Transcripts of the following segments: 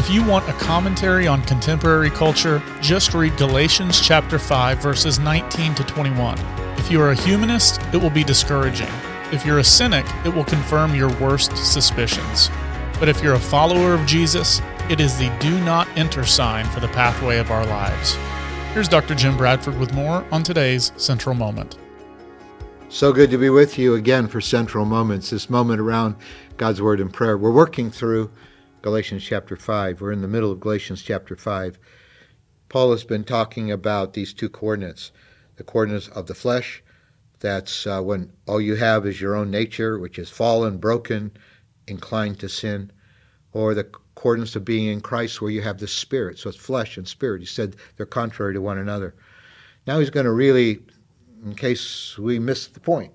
If you want a commentary on contemporary culture, just read Galatians chapter 5 verses 19 to 21. If you are a humanist, it will be discouraging. If you're a cynic, it will confirm your worst suspicions. But if you're a follower of Jesus, it is the do not enter sign for the pathway of our lives. Here's Dr. Jim Bradford with more on today's Central Moment. So good to be with you again for Central Moments, this moment around God's Word and prayer. We're working through Galatians chapter 5. We're in the middle of Galatians chapter 5. Paul has been talking about these two coordinates the coordinates of the flesh, that's uh, when all you have is your own nature, which is fallen, broken, inclined to sin, or the coordinates of being in Christ, where you have the spirit. So it's flesh and spirit. He said they're contrary to one another. Now he's going to really, in case we missed the point,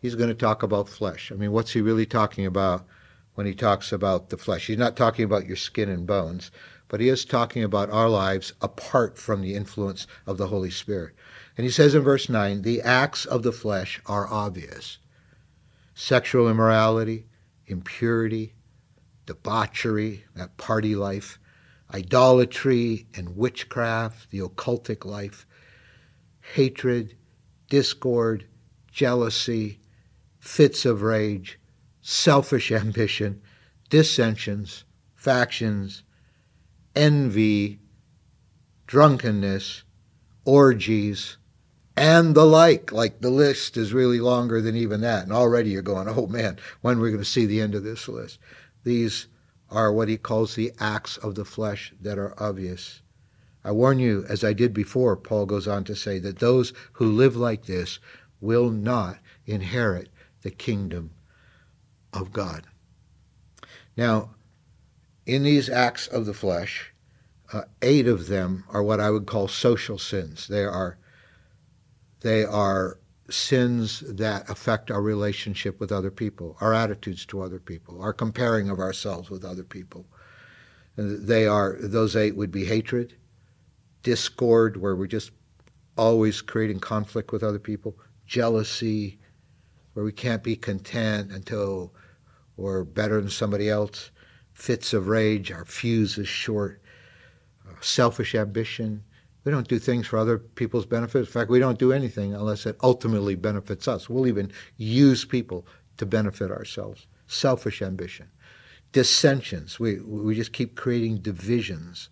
he's going to talk about flesh. I mean, what's he really talking about when he talks about the flesh? He's not talking about your skin and bones, but he is talking about our lives apart from the influence of the Holy Spirit. And he says in verse 9, the acts of the flesh are obvious sexual immorality, impurity, debauchery, that party life, idolatry and witchcraft, the occultic life, hatred, discord, jealousy, fits of rage, selfish ambition, dissensions, factions, envy, drunkenness, orgies, and the like. Like the list is really longer than even that. And already you're going, oh man, when are we going to see the end of this list? These are what he calls the acts of the flesh that are obvious. I warn you, as I did before, Paul goes on to say that those who live like this will not inherit the kingdom of God. Now, in these acts of the flesh, uh, eight of them are what I would call social sins. They are they are sins that affect our relationship with other people, our attitudes to other people, our comparing of ourselves with other people. They are those eight would be hatred, discord, where we're just always creating conflict with other people, jealousy, where we can't be content until we're better than somebody else, fits of rage, our fuse is short, uh, selfish ambition, we don't do things for other people's benefit. In fact, we don't do anything unless it ultimately benefits us. We'll even use people to benefit ourselves. Selfish ambition. Dissensions. We, we just keep creating divisions.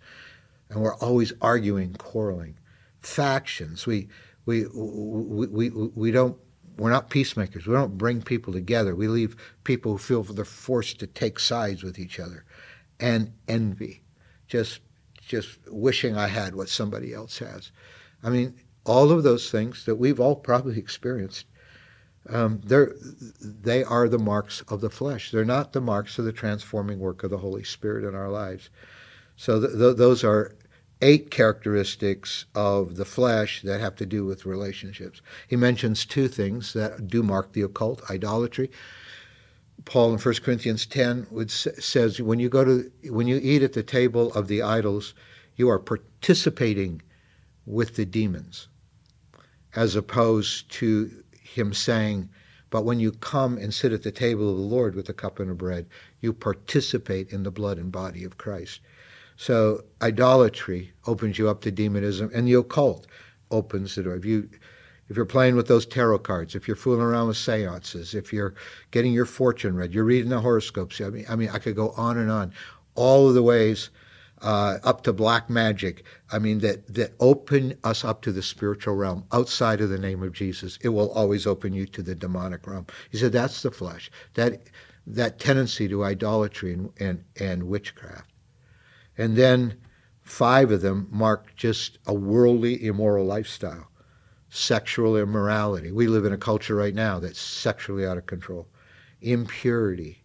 And we're always arguing, quarreling. Factions. We, we, we, we, we don't we're not peacemakers. We don't bring people together. We leave people who feel they're forced to take sides with each other. And envy. Just just wishing I had what somebody else has. I mean, all of those things that we've all probably experienced, um, they're, they are the marks of the flesh. They're not the marks of the transforming work of the Holy Spirit in our lives. So th- th- those are eight characteristics of the flesh that have to do with relationships. He mentions two things that do mark the occult idolatry Paul in 1 Corinthians 10 would, says when you go to when you eat at the table of the idols, you are participating with the demons, as opposed to him saying, but when you come and sit at the table of the Lord with a cup and a bread, you participate in the blood and body of Christ. So idolatry opens you up to demonism, and the occult opens the door. If you if you're playing with those tarot cards, if you're fooling around with seances, if you're getting your fortune read, you're reading the horoscopes. I mean, I mean, I could go on and on. All of the ways uh, up to black magic. I mean, that that open us up to the spiritual realm outside of the name of Jesus. It will always open you to the demonic realm. He said that's the flesh. That that tendency to idolatry and and, and witchcraft, and then five of them mark just a worldly, immoral lifestyle sexual immorality. We live in a culture right now that's sexually out of control. Impurity,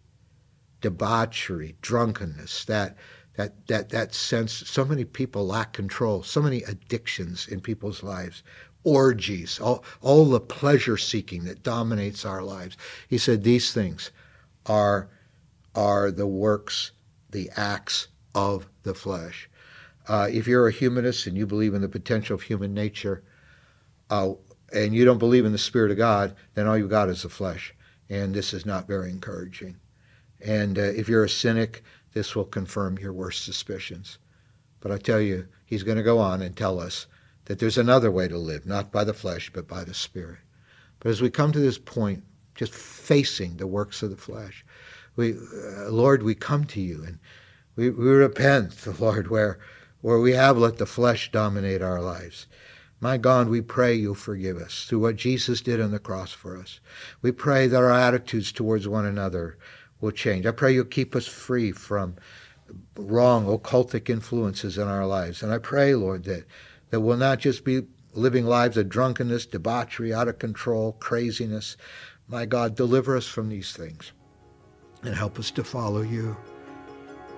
debauchery, drunkenness, that that that that sense so many people lack control, so many addictions in people's lives, orgies, all, all the pleasure seeking that dominates our lives. He said these things are are the works, the acts of the flesh. Uh, if you're a humanist and you believe in the potential of human nature, uh, and you don't believe in the Spirit of God, then all you've got is the flesh. And this is not very encouraging. And uh, if you're a cynic this will confirm your worst suspicions. But I tell you, he's going to go on and tell us that there's another way to live, not by the flesh, but by the Spirit. But as we come to this point, just facing the works of the flesh, we, uh, Lord, we come to you and we, we repent, Lord, where, where we have let the flesh dominate our lives. My God, we pray you'll forgive us through what Jesus did on the cross for us. We pray that our attitudes towards one another will change. I pray you'll keep us free from wrong occultic influences in our lives. And I pray, Lord, that, that we'll not just be living lives of drunkenness, debauchery, out of control, craziness. My God, deliver us from these things and help us to follow you.